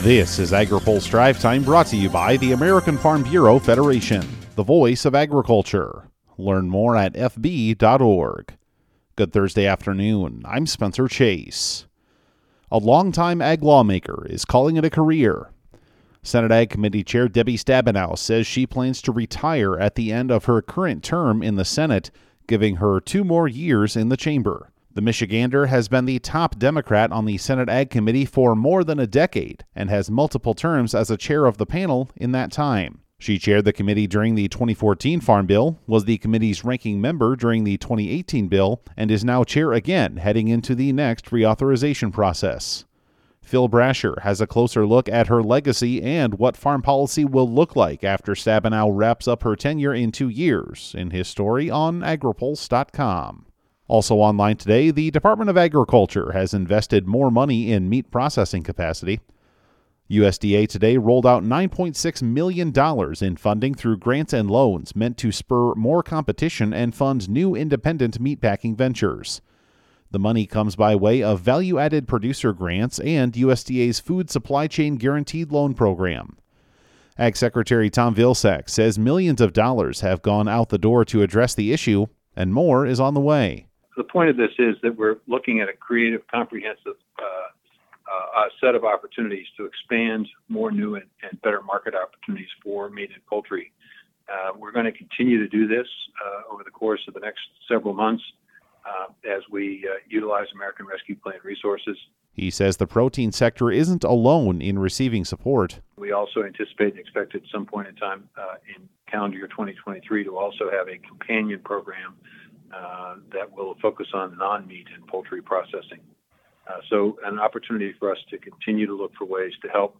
This is AgriPulse Drive Time brought to you by the American Farm Bureau Federation, the voice of agriculture. Learn more at fb.org. Good Thursday afternoon. I'm Spencer Chase. A longtime ag lawmaker is calling it a career. Senate Ag Committee Chair Debbie Stabenow says she plans to retire at the end of her current term in the Senate, giving her two more years in the chamber. The Michigander has been the top Democrat on the Senate Ag Committee for more than a decade and has multiple terms as a chair of the panel in that time. She chaired the committee during the 2014 Farm Bill, was the committee's ranking member during the 2018 bill, and is now chair again heading into the next reauthorization process. Phil Brasher has a closer look at her legacy and what farm policy will look like after Stabenow wraps up her tenure in two years in his story on agripulse.com. Also online today, the Department of Agriculture has invested more money in meat processing capacity. USDA today rolled out $9.6 million in funding through grants and loans meant to spur more competition and fund new independent meatpacking ventures. The money comes by way of value added producer grants and USDA's Food Supply Chain Guaranteed Loan Program. Ag Secretary Tom Vilsack says millions of dollars have gone out the door to address the issue, and more is on the way the point of this is that we're looking at a creative, comprehensive uh, uh, set of opportunities to expand more new and, and, better market opportunities for meat and poultry. Uh, we're going to continue to do this uh, over the course of the next several months uh, as we uh, utilize American Rescue Plan resources. He says the protein sector isn't alone in receiving support. We also anticipate and expect at some point in time in calendar year 2023 to also have a companion program uh, that will focus on non-meat and poultry processing. Uh, so an opportunity for us to continue to look for ways to help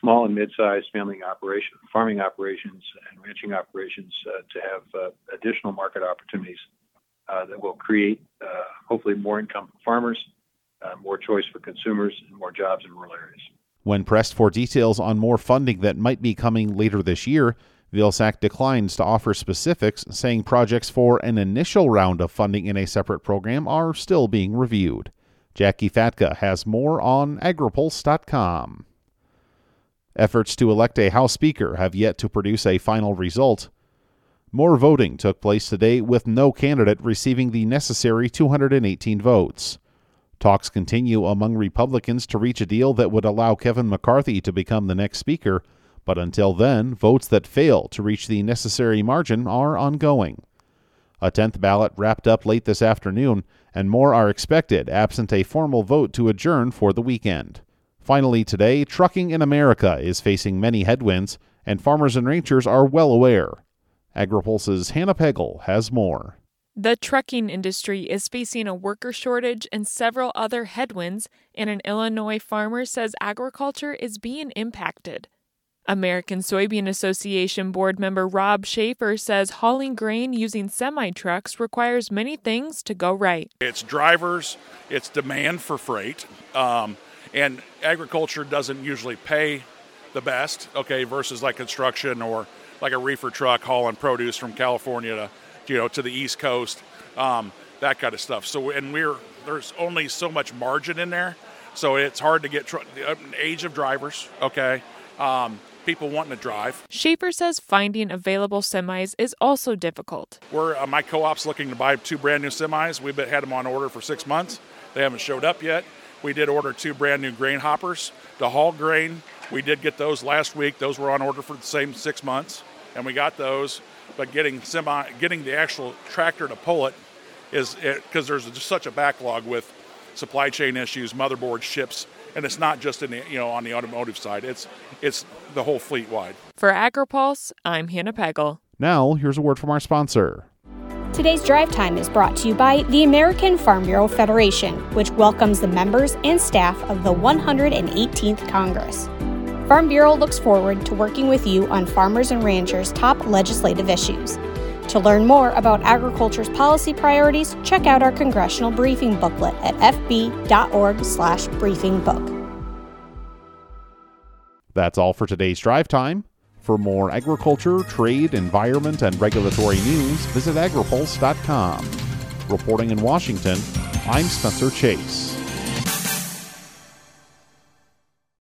small and mid-sized family operation, farming operations and ranching operations uh, to have uh, additional market opportunities uh, that will create hopefully more income for farmers, more choice for consumers, and more jobs in rural areas. When pressed for details on more funding that might be coming later this year, Vilsack declines to offer specifics, saying projects for an initial round of funding in a separate program are still being reviewed. Jacqui Fatka has more on agripulse.com. Efforts to elect a House Speaker have yet to produce a final result. More voting took place today with no candidate receiving the necessary 218 votes. Talks continue among Republicans to reach a deal that would allow Kevin McCarthy to become the next Speaker but until then, votes that fail to reach the necessary margin are ongoing. A 10th ballot wrapped up late this afternoon, and more are expected absent a formal vote to adjourn for the weekend. Finally, today, trucking in America is facing many headwinds, and farmers and ranchers are well aware. AgriPulse's Hannah Pagel has more. The trucking industry is facing a worker shortage and several other headwinds, and an Illinois farmer says agriculture is being impacted. American Soybean Association board member Rob Schaefer says hauling grain using semi trucks requires many things to go right. It's drivers, it's demand for freight, um, and agriculture doesn't usually pay the best, okay, versus like construction or like a reefer truck hauling produce from California to, you know, to the East Coast, um, that kind of stuff. So, and we're there's only so much margin in there, so it's hard to get tr- uh, age of drivers, okay. Um, people wanting to drive. Schaefer says finding available semis is also difficult. We're uh, my co-op's looking to buy two brand new semis. We've had them on order for six months. They haven't showed up yet. We did order two brand new grain hoppers to haul grain. We did get those last week. Those were on order for the same six months, and we got those. But getting semi, getting the actual tractor to pull it is because there's just such a backlog with supply chain issues, motherboard ships and it's not just in the, you know on the automotive side. It's it's the whole fleet wide. For AgriPulse, I'm Hannah Pagel. Now here's a word from our sponsor. Today's drive time is brought to you by the American Farm Bureau Federation, which welcomes the members and staff of the 118th Congress. Farm Bureau looks forward to working with you on farmers and ranchers' top legislative issues. To learn more about agriculture's policy priorities, check out our congressional briefing booklet at fb.org/briefingbook. That's all for today's drive time. For more agriculture, trade, environment, and regulatory news, visit agripulse.com. Reporting in Washington, I'm Spencer Chase.